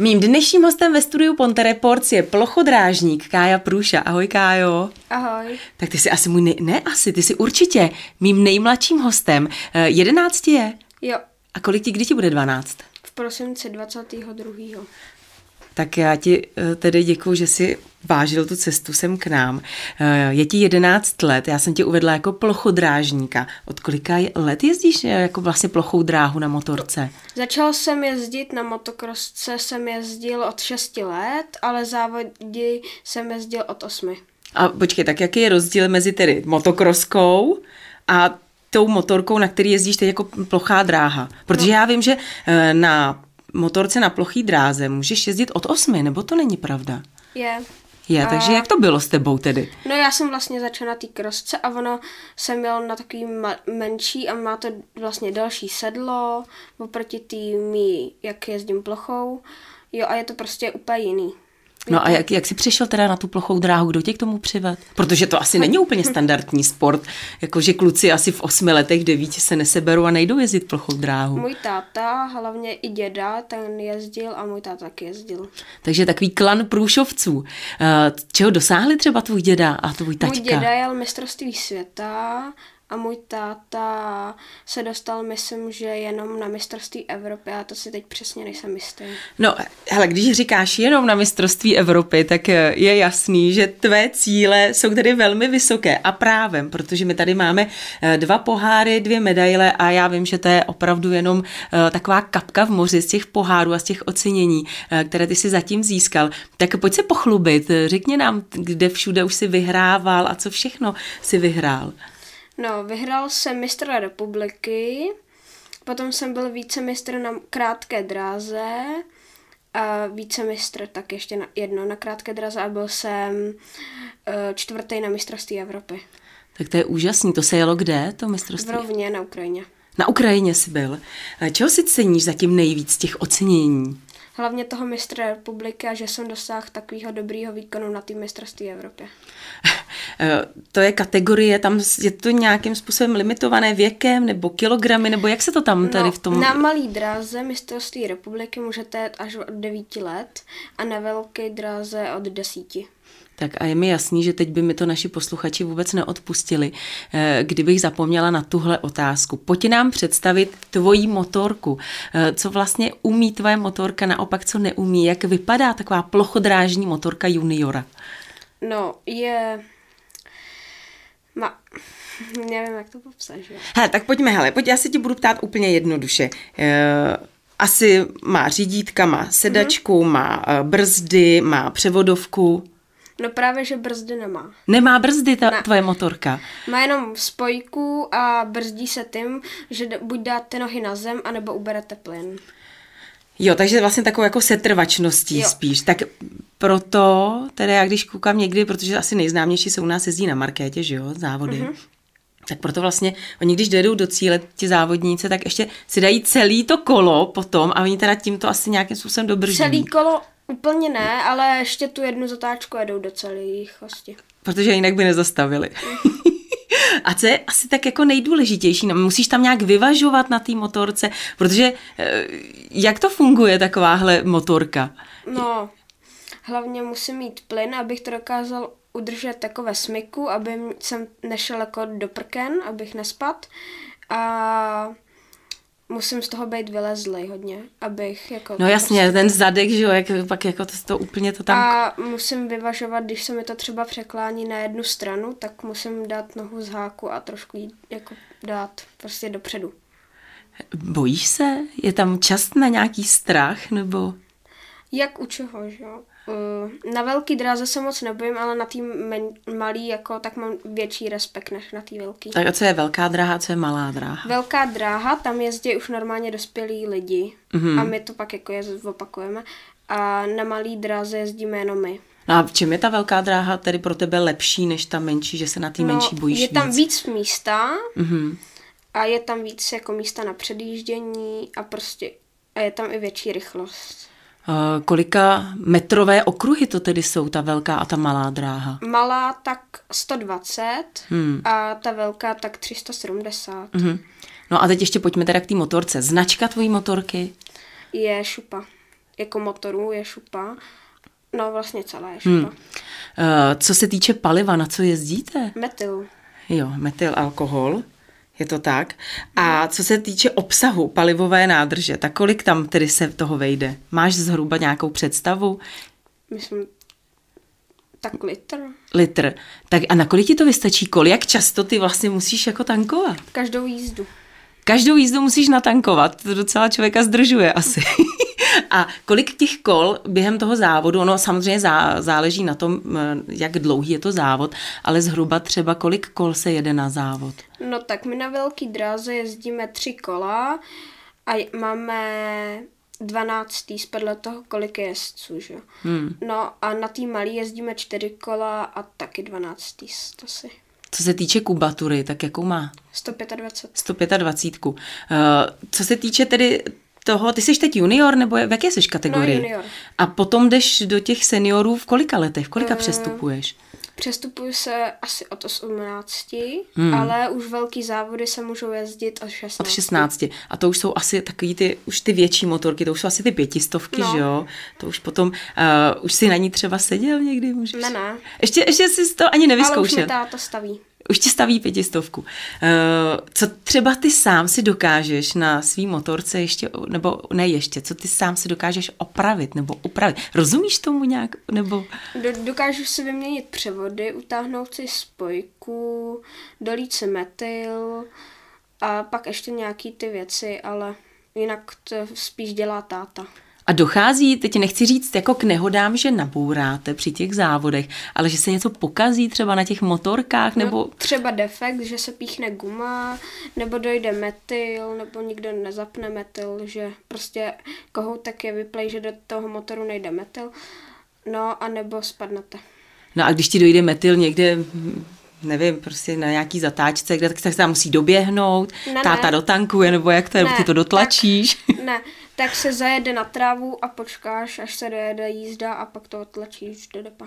Mým dnešním hostem ve studiu Ponte Reports je plochodrážník Kája Průša. Ahoj Kájo. Ahoj. Tak ty jsi asi můj, nej... ne asi, ty jsi určitě mým nejmladším hostem. Uh, jedenácti je? Jo. A kolik ti, kdy ti bude dvanáct? V prosinci 22. Tak já ti eh, tedy děkuji, že jsi vážil tu cestu sem k nám. Eh, je ti 11 let, já jsem tě uvedla jako plochodrážníka. Od kolika let jezdíš eh, jako vlastně plochou dráhu na motorce? Začal jsem jezdit na motokrosce, jsem jezdil od 6 let, ale závody jsem jezdil od 8. A počkej, tak jaký je rozdíl mezi tedy motokroskou a tou motorkou, na který jezdíš teď jako plochá dráha? Protože no. já vím, že na motorce na plochý dráze můžeš jezdit od osmi, nebo to není pravda? Je. Je, a... takže jak to bylo s tebou tedy? No já jsem vlastně začala na té krosce a ono jsem měl na takový ma- menší a má to vlastně další sedlo oproti tými, jak jezdím plochou. Jo a je to prostě úplně jiný. No a jak, jak jsi přišel teda na tu plochou dráhu, kdo tě k tomu přived? Protože to asi není úplně standardní sport, jakože kluci asi v osmi letech, devíti se neseberou a nejdou jezdit plochou dráhu. Můj táta, hlavně i děda, ten jezdil a můj táta taky jezdil. Takže takový klan průšovců. Eh, čeho dosáhli třeba tvůj děda a tvůj taťka? Můj děda jel mistrovství světa a můj táta se dostal, myslím, že jenom na mistrovství Evropy a to si teď přesně nejsem jistý. No, hele, když říkáš jenom na mistrovství Evropy, tak eh, je jasný, že tvé cíle jsou tedy velmi vysoké a právem, protože my tady máme eh, dva poháry, dvě medaile a já vím, že to je opravdu jenom eh, taková kapka v moři z těch pohárů a z těch ocenění, které ty si zatím získal. Tak pojď se pochlubit, řekni nám, kde všude už si vyhrával a co všechno si vyhrál. No, vyhrál jsem mistra republiky, potom jsem byl vícemistr na krátké dráze, a vícemistr tak ještě na, jedno na krátké draze a byl jsem uh, čtvrtý na mistrovství Evropy. Tak to je úžasný. To se jelo kde, to mistrovství? V Rovně na Ukrajině. Na Ukrajině jsi byl. Čeho si ceníš zatím nejvíc těch ocenění? Hlavně toho mistra republiky a že jsem dosáhl takového dobrého výkonu na tým mistrovství Evropy. Eh, to je kategorie, tam je to nějakým způsobem limitované věkem nebo kilogramy, nebo jak se to tam tady no, v tom... na malý dráze mistrovství republiky můžete jet až od 9 let a na velké dráze od 10. Tak a je mi jasný, že teď by mi to naši posluchači vůbec neodpustili, eh, kdybych zapomněla na tuhle otázku. Pojď nám představit tvoji motorku. Eh, co vlastně umí tvoje motorka, naopak co neumí? Jak vypadá taková plochodrážní motorka juniora? No, je... Ma... Nevím, jak to popsat, že? Hele, tak pojďme, hele, pojď, já se ti budu ptát úplně jednoduše. E, asi má řídítka, má sedačku, mm-hmm. má brzdy, má převodovku. No právě, že brzdy nemá. Nemá brzdy ta ne. tvoje motorka? Má jenom spojku a brzdí se tím, že buď dáte nohy na zem, anebo uberete plyn. Jo, takže vlastně takovou jako setrvačností jo. spíš. Tak proto, teda já když koukám někdy, protože asi nejznámější se u nás jezdí na markétě, že jo, závody, mm-hmm. tak proto vlastně oni, když dojedou do cíle ti závodníci, tak ještě si dají celý to kolo potom a oni teda tímto asi nějakým způsobem dobrží. Celý kolo Úplně ne, ale ještě tu jednu zatáčku jedou do celé rychlosti. Protože jinak by nezastavili. A co je asi tak jako nejdůležitější? No, musíš tam nějak vyvažovat na té motorce, protože eh, jak to funguje takováhle motorka? No, hlavně musím mít plyn, abych to dokázal udržet takové smyku, aby jsem nešel jako do prken, abych nespad. A musím z toho být vylezlej hodně, abych jako... No jasně, prostě... ten zadek, že jo, jak pak jako to, to úplně to tam... A musím vyvažovat, když se mi to třeba překlání na jednu stranu, tak musím dát nohu z háku a trošku jí jako dát prostě dopředu. Bojíš se? Je tam čas na nějaký strach, nebo... Jak u čeho, že jo? Eh, na velký dráze se moc nebojím, ale na tým malý jako, tak mám větší respekt než na tý velký. Tak a co je velká dráha, co je malá dráha? Velká dráha, tam jezdí už normálně dospělí lidi mm-hmm. a my to pak jako je opakujeme. A na malý dráze jezdíme jenom my. No a v čem je ta velká dráha tedy pro tebe lepší než ta menší, že se na té no, menší bojíš Je tam víc, víc místa mm-hmm. a je tam víc jako místa na předjíždění a prostě a je tam i větší rychlost. Uh, kolika metrové okruhy to tedy jsou, ta velká a ta malá dráha? Malá tak 120 hmm. a ta velká tak 370. Hmm. No a teď ještě pojďme teda k té motorce. Značka tvojí motorky? Je šupa. jako motorů je šupa. No vlastně celá je šupa. Hmm. Uh, co se týče paliva, na co jezdíte? Metyl. Jo, metyl alkohol. Je to tak. A co se týče obsahu palivové nádrže, tak kolik tam tedy se toho vejde? Máš zhruba nějakou představu? Myslím, tak litr. Litr. Tak a na kolik ti to vystačí kol? Jak často ty vlastně musíš jako tankovat? Každou jízdu. Každou jízdu musíš natankovat, to docela člověka zdržuje asi. A kolik těch kol během toho závodu, ono samozřejmě zá, záleží na tom, jak dlouhý je to závod, ale zhruba třeba kolik kol se jede na závod? No tak my na velký dráze jezdíme tři kola a máme 12. podle toho, kolik je jezdců, že? Hmm. No a na tý malý jezdíme čtyři kola a taky 12. to si. Co se týče kubatury, tak jakou má? 125. 125. Uh, co se týče tedy toho, ty jsi teď junior, nebo v jaké jsi kategorii? No, junior. A potom jdeš do těch seniorů v kolika letech, v kolika uh, přestupuješ? Přestupuju se asi od 18, hmm. ale už velký závody se můžou jezdit od 16. Od 16. A to už jsou asi takový ty, už ty větší motorky, to už jsou asi ty pětistovky, no. že jo? To už potom, uh, už si na ní třeba seděl někdy? Můžeš? Ne, ne. Ještě, ještě jsi to ani nevyzkoušel. Ale už mi táta staví už ti staví pětistovku. Eh, co třeba ty sám si dokážeš na svý motorce ještě, nebo ne ještě, co ty sám si dokážeš opravit nebo upravit? Rozumíš tomu nějak? Nebo... Dokážu si vyměnit převody, utáhnout si spojku, dolít si metyl a pak ještě nějaký ty věci, ale jinak to spíš dělá táta. A dochází, teď nechci říct jako k nehodám, že nabouráte při těch závodech, ale že se něco pokazí třeba na těch motorkách, nebo... No, třeba defekt, že se píchne guma, nebo dojde metyl, nebo nikdo nezapne metyl, že prostě kohoutek je vyplej, že do toho motoru nejde metyl, no a nebo spadnete. No a když ti dojde metyl někde nevím, prostě na nějaký zatáčce, kde tak se tam musí doběhnout, ne, táta ne. dotankuje, nebo jak to je, ne, ty to dotlačíš. Tak, ne, tak se zajede na trávu a počkáš, až se dojede jízda a pak to otlačíš do depa.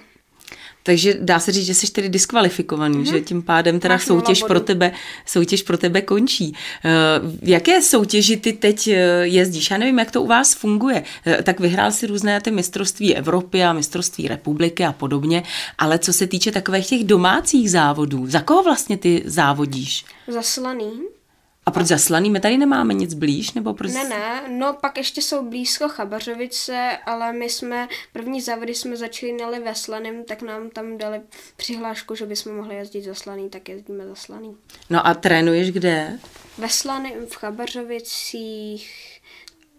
Takže dá se říct, že jsi tedy diskvalifikovaný, mm-hmm. že tím pádem teda Máš soutěž pro tebe, soutěž pro tebe končí. Uh, jaké soutěži ty teď eh, jezdíš? Já nevím, jak to u vás funguje. Uh, tak vyhrál si různé ty mistrovství Evropy a mistrovství republiky a podobně, ale co se týče takových těch domácích závodů, za koho vlastně ty závodíš? Zaslaný. A proč zaslaný? My tady nemáme nic blíž? Nebo proč... Ne, ne, no pak ještě jsou blízko Chabařovice, ale my jsme, první závody jsme začínali ve Slaném, tak nám tam dali přihlášku, že bychom mohli jezdit zaslaný, tak jezdíme zaslaný. No a trénuješ kde? Ve Slaném, v Chabařovicích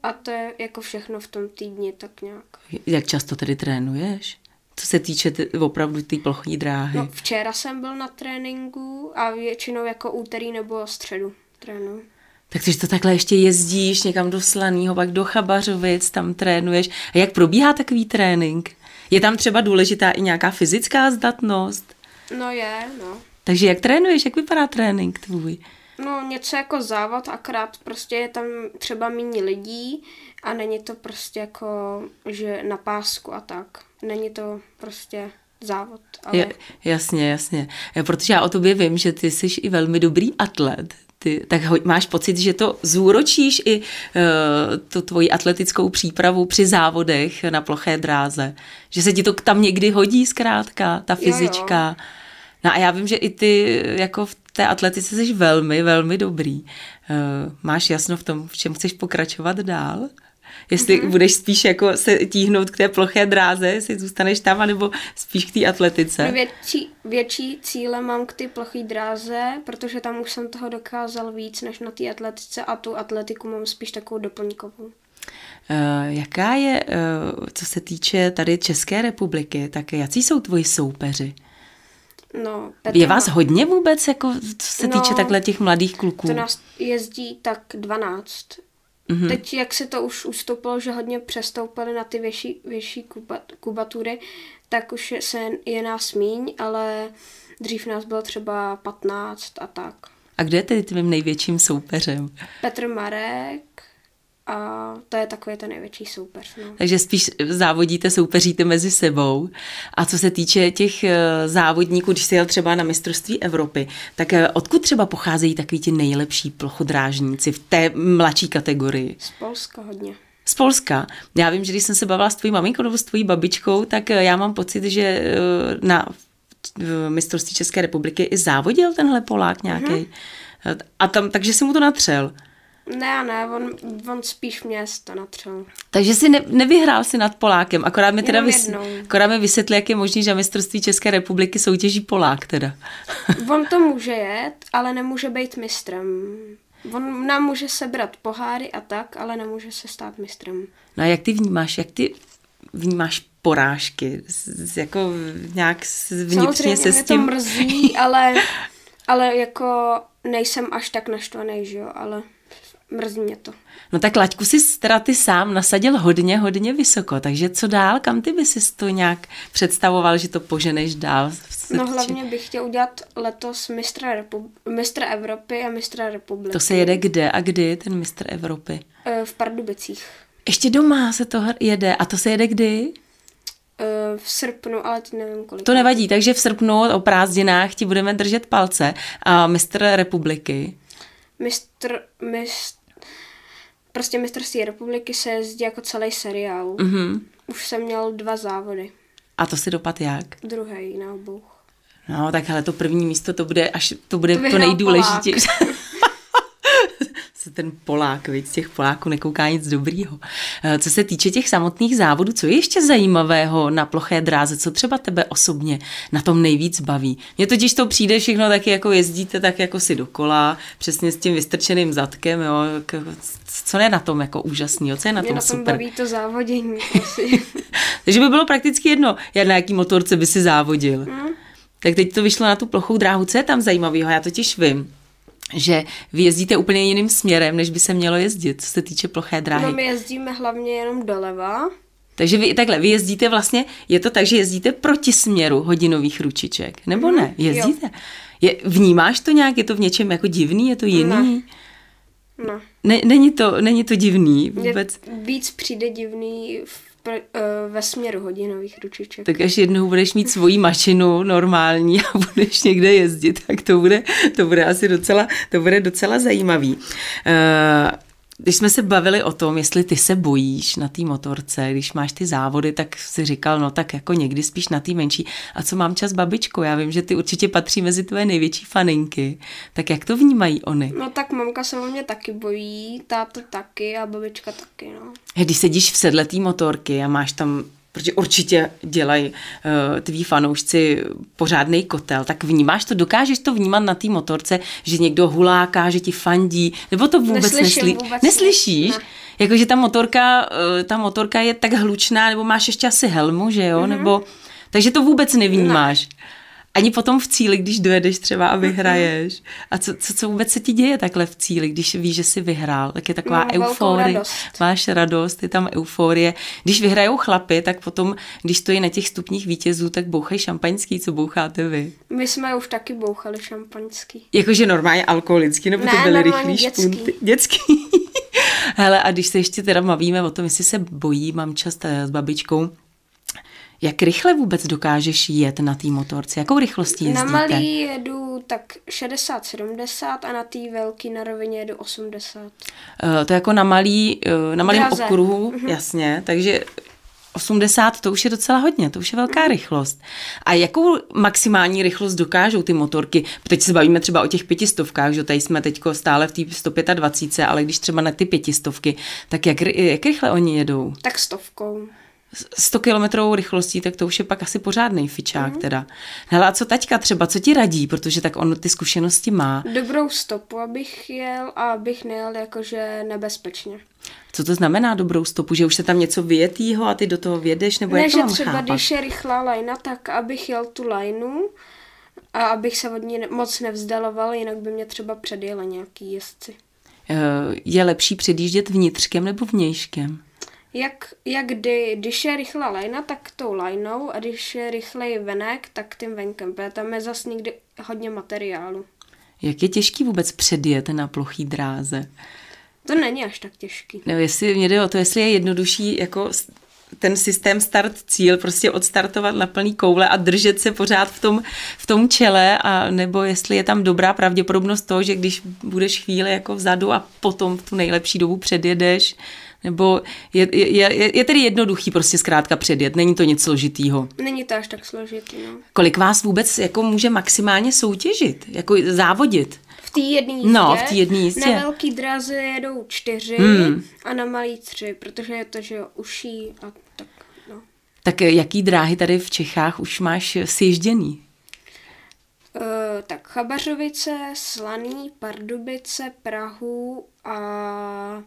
a to je jako všechno v tom týdni tak nějak. Jak často tedy trénuješ? Co se týče t- opravdu té plochní dráhy? No, včera jsem byl na tréninku a většinou jako úterý nebo středu trénuji. Tak když to takhle ještě jezdíš někam do Slaného, pak do Chabařovic, tam trénuješ. A jak probíhá takový trénink? Je tam třeba důležitá i nějaká fyzická zdatnost? No je, no. Takže jak trénuješ? Jak vypadá trénink tvůj? No něco jako závod, akorát prostě je tam třeba méně lidí a není to prostě jako, že na pásku a tak. Není to prostě závod. Ale... Je, jasně, jasně. Protože já o tobě vím, že ty jsi i velmi dobrý atlet ty, tak ho, máš pocit, že to zúročíš i uh, tu tvoji atletickou přípravu při závodech na ploché dráze? Že se ti to tam někdy hodí zkrátka, ta fyzička? Jo, jo. No a já vím, že i ty jako v té atletice jsi velmi, velmi dobrý. Uh, máš jasno v tom, v čem chceš pokračovat dál? Jestli mm-hmm. budeš spíš jako se tíhnout k té ploché dráze, jestli zůstaneš tam, anebo spíš k té atletice? Větší, větší cíle mám k té ploché dráze, protože tam už jsem toho dokázal víc než na té atletice a tu atletiku mám spíš takovou doplňkovou. Uh, jaká je, uh, co se týče tady České republiky, tak jaký jsou tvoji soupeři? No, Petr je vás hodně vůbec, jako, co se no, týče takhle těch mladých kluků? To nás jezdí tak 12. Mm-hmm. Teď, jak se to už ustoupilo, že hodně přestoupili na ty větší, větší kubat, kubatury, tak už se je nás míň, ale dřív nás bylo třeba 15 a tak. A kde je tedy tvým největším soupeřem? Petr Marek, a to je takový ten největší soupeř. No. Takže spíš závodíte, soupeříte mezi sebou. A co se týče těch eh, závodníků, když jsi jel třeba na mistrovství Evropy, tak eh, odkud třeba pocházejí takový ti nejlepší plochodrážníci v té mladší kategorii? Z Polska hodně. Z Polska. Já vím, že když jsem se bavila s tvojí maminkou nebo s tvojí babičkou, tak eh, já mám pocit, že na mistrovství České republiky i závodil tenhle Polák nějaký. Mm-hmm. A tam, takže si mu to natřel. Ne, ne, on, on spíš mě to natřel. Takže si ne, nevyhrál si nad Polákem, akorát mi teda vys, akorát mi vysvětli, jak je možný, že mistrovství České republiky soutěží Polák teda. on to může jet, ale nemůže být mistrem. On nám může sebrat poháry a tak, ale nemůže se stát mistrem. No a jak ty vnímáš, jak ty vnímáš porážky? Z, jako nějak vnitřně se s tím... to mrzí, ale, ale jako nejsem až tak naštvaný, že jo, ale mrzí mě to. No tak laťku si teda ty sám nasadil hodně, hodně vysoko, takže co dál, kam ty by si to nějak představoval, že to poženeš dál? No hlavně bych chtěl udělat letos mistra, Repu- mistra Evropy a mistra republiky. To se jede kde a kdy, ten mistr Evropy? E, v Pardubicích. Ještě doma se to jede. A to se jede kdy? E, v srpnu, ale teď nevím kolik. To nevadí, takže v srpnu o prázdninách ti budeme držet palce. A mistr republiky? Mistr, mistr, prostě mistrovství republiky se jezdí jako celý seriál. Mm-hmm. Už jsem měl dva závody. A to si dopad jak? Druhý na obou. No, tak hele, to první místo, to bude až to, bude to, to nejdůležitější. ten Polák, víc těch Poláků nekouká nic dobrýho. Eh, co se týče těch samotných závodů, co je ještě zajímavého na ploché dráze, co třeba tebe osobně na tom nejvíc baví? Mně totiž to přijde všechno taky, jako jezdíte tak jako si dokola, přesně s tím vystrčeným zadkem, jo, co je na tom jako úžasný, co je na Mě tom na tom super? baví to závodění Takže by bylo prakticky jedno, jak na jaký motorce by si závodil. Hmm. Tak teď to vyšlo na tu plochou dráhu. Co je tam zajímavého? Já totiž vím, že vy jezdíte úplně jiným směrem, než by se mělo jezdit, co se týče ploché dráhy. No my jezdíme hlavně jenom doleva. Takže vy takhle, vy jezdíte vlastně, je to tak, že jezdíte proti směru hodinových ručiček, nebo mm, ne? Jezdíte? Je, vnímáš to nějak? Je to v něčem jako divný? Je to jiný? Ne. ne. ne není, to, není to divný vůbec? Je, víc přijde divný v pr- uh, ve směru hodinových ručiček. Tak až jednou budeš mít svoji mašinu normální a budeš někde jezdit, tak to bude, to bude asi docela, to bude docela zajímavý. Uh, když jsme se bavili o tom, jestli ty se bojíš na té motorce, když máš ty závody, tak si říkal, no tak jako někdy spíš na té menší. A co mám čas babičko? Já vím, že ty určitě patří mezi tvoje největší faninky. Tak jak to vnímají oni? No tak mamka se o mě taky bojí, táta taky a babička taky, no. Když sedíš v sedle té motorky a máš tam protože určitě dělají uh, tví fanoušci pořádný kotel, tak vnímáš to, dokážeš to vnímat na té motorce, že někdo huláká, že ti fandí, nebo to vůbec Neslyším, neslí... vůbec neslyšíš? Ne. Jakože ta motorka, uh, ta motorka je tak hlučná, nebo máš ještě asi helmu, že jo, mm-hmm. nebo... Takže to vůbec nevnímáš. Ne. Ani potom v cíli, když dojedeš třeba a vyhraješ. A co, co, co vůbec se ti děje takhle v cíli, když víš, že jsi vyhrál? Tak je taková euforie. Máš radost, je tam euforie. Když vyhrajou chlapy, tak potom, když stojí na těch stupních vítězů, tak bouchají šampaňský. Co boucháte vy? My jsme už taky bouchali šampaňský. Jakože normálně alkoholický, nebo ne, to byly rychlý dětský. špunty? Dětský. Hele, a když se ještě teda bavíme o tom, jestli se bojí, mám čas s babičkou, jak rychle vůbec dokážeš jet na té motorce? Jakou rychlostí jezdíte? Na malý jedu tak 60-70 a na té velký na rovině jedu 80. Uh, to je jako na malý, uh, na malém okruhu, uh-huh. jasně, takže 80 to už je docela hodně, to už je velká mm. rychlost. A jakou maximální rychlost dokážou ty motorky? Teď se bavíme třeba o těch pětistovkách, že tady jsme teď stále v té 125, ale když třeba na ty pětistovky, tak jak, jak rychle oni jedou? Tak stovkou. 100 kilometrovou rychlostí, tak to už je pak asi pořádný fičák mm. teda. Hele, a co taťka třeba, co ti radí, protože tak on ty zkušenosti má? Dobrou stopu, abych jel a abych nejel jakože nebezpečně. Co to znamená dobrou stopu? Že už se tam něco vyjetýho a ty do toho vědeš? Nebo ne, jak to že třeba chápat? když je rychlá lajna, tak abych jel tu lajnu a abych se od ní moc nevzdaloval, jinak by mě třeba předjeli nějaký jezdci. Eh, je lepší předjíždět vnitřkem nebo vnějškem? Jak, jak kdy, když je rychlá lajna, tak tou lajnou a když je rychlej venek, tak tím venkem, protože tam je zase někdy hodně materiálu. Jak je těžký vůbec předjet na plochý dráze? To není až tak těžký. No, jestli mě jde o to, jestli je jednodušší jako ten systém start-cíl, prostě odstartovat na plný koule a držet se pořád v tom, v tom čele, a nebo jestli je tam dobrá pravděpodobnost toho, že když budeš chvíli jako vzadu a potom v tu nejlepší dobu předjedeš, Nebo je, je, je, je tedy jednoduchý prostě zkrátka předjet, není to nic složitýho. Není to až tak složitý, no. Kolik vás vůbec jako může maximálně soutěžit, jako závodit? V té jedné jízdě. No, v té jedné jízdě. Na velký draze jedou čtyři hmm. a na malý tři, protože je to, že jo, uší a tak, no. Tak jaký dráhy tady v Čechách už máš sježděný? Uh, tak Chabařovice, Slaný, Pardubice, Prahu a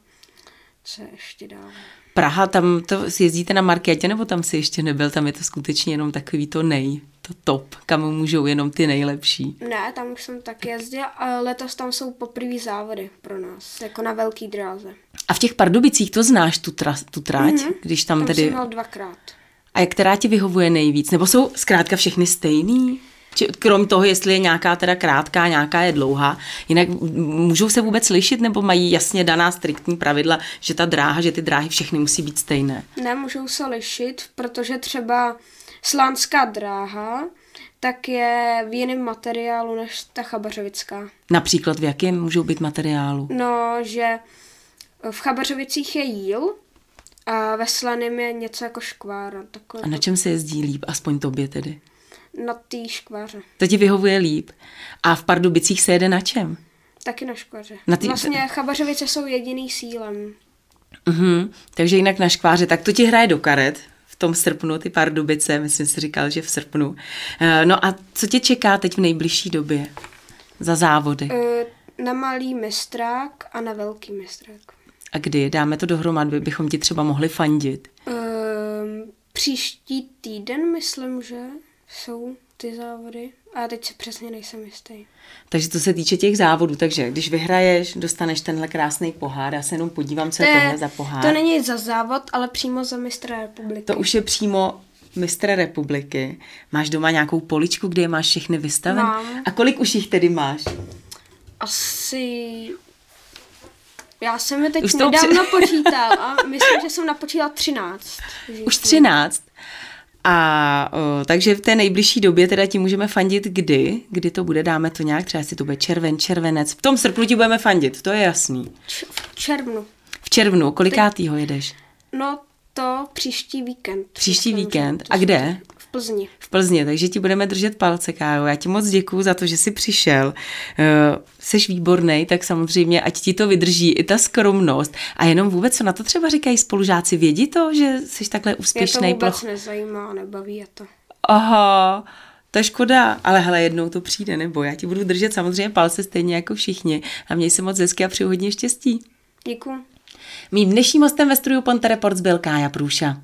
co ještě dál? Praha, tam to jezdíte na markétě, nebo tam si ještě nebyl? Tam je to skutečně jenom takový to nej, to top, kam můžou jenom ty nejlepší. Ne, tam už jsem tak jezdil a letos tam jsou poprvé závody pro nás, jako na velký dráze. A v těch Pardubicích to znáš, tu, tra, tu tráť? Mm-hmm. Když tam, tam tedy... jsem dvakrát. A jak která ti vyhovuje nejvíc? Nebo jsou zkrátka všechny stejný? Či, krom toho, jestli je nějaká teda krátká, nějaká je dlouhá. Jinak můžou se vůbec lišit nebo mají jasně daná striktní pravidla, že ta dráha, že ty dráhy všechny musí být stejné? Ne, můžou se lišit, protože třeba slánská dráha tak je v jiném materiálu než ta chabařovická. Například v jakém můžou být materiálu? No, že v chabařovicích je jíl, a ve slaném je něco jako škvára. Takové a na čem se jezdí líp, aspoň tobě tedy? Na té škváře. To ti vyhovuje líp. A v Pardubicích se jede na čem? Taky na škváře. Na tý... Vlastně Chabařovice jsou jediný sílem. Uh-huh. Takže jinak na škváře, tak to ti hraje do karet v tom srpnu, ty Pardubice, myslím si říkal, že v srpnu. Uh, no a co tě čeká teď v nejbližší době za závody? Uh, na malý mistrák a na velký mistrák. A kdy? Dáme to dohromady, bychom ti třeba mohli fandit. Uh, příští týden, myslím, že jsou ty závody. A teď se přesně nejsem jistý. Takže to se týče těch závodů, takže když vyhraješ, dostaneš tenhle krásný pohár. Já se jenom podívám, co to je tohle za pohár. To není za závod, ale přímo za mistra republiky. To už je přímo mistra republiky. Máš doma nějakou poličku, kde je máš všechny vystavené? Mám. A kolik už jich tedy máš? Asi já jsem je teď Už nedávno při... počítal a myslím, že jsem napočítal 13. Už 13? A o, takže v té nejbližší době teda ti můžeme fandit kdy? Kdy to bude? Dáme to nějak? Třeba si to bude červen, červenec. V tom srpnu ti budeme fandit, to je jasný. Č- v červnu. V červnu. Kolikátýho jedeš? No to příští víkend. Příští víkend. A kde? V Plzni. V Plzni, takže ti budeme držet palce, Kájo. Já ti moc děkuju za to, že jsi přišel. Uh, seš výborný, tak samozřejmě, ať ti to vydrží i ta skromnost. A jenom vůbec, co na to třeba říkají spolužáci, vědí to, že jsi takhle úspěšný? Je to vůbec ploch... nezajímá, nebaví je to. Aha, to je škoda, ale hele, jednou to přijde, nebo já ti budu držet samozřejmě palce stejně jako všichni. A měj se moc hezky a přeji hodně štěstí. Děkuji. Mým dnešním hostem ve studiu Ponte Reports byl Kája Průša.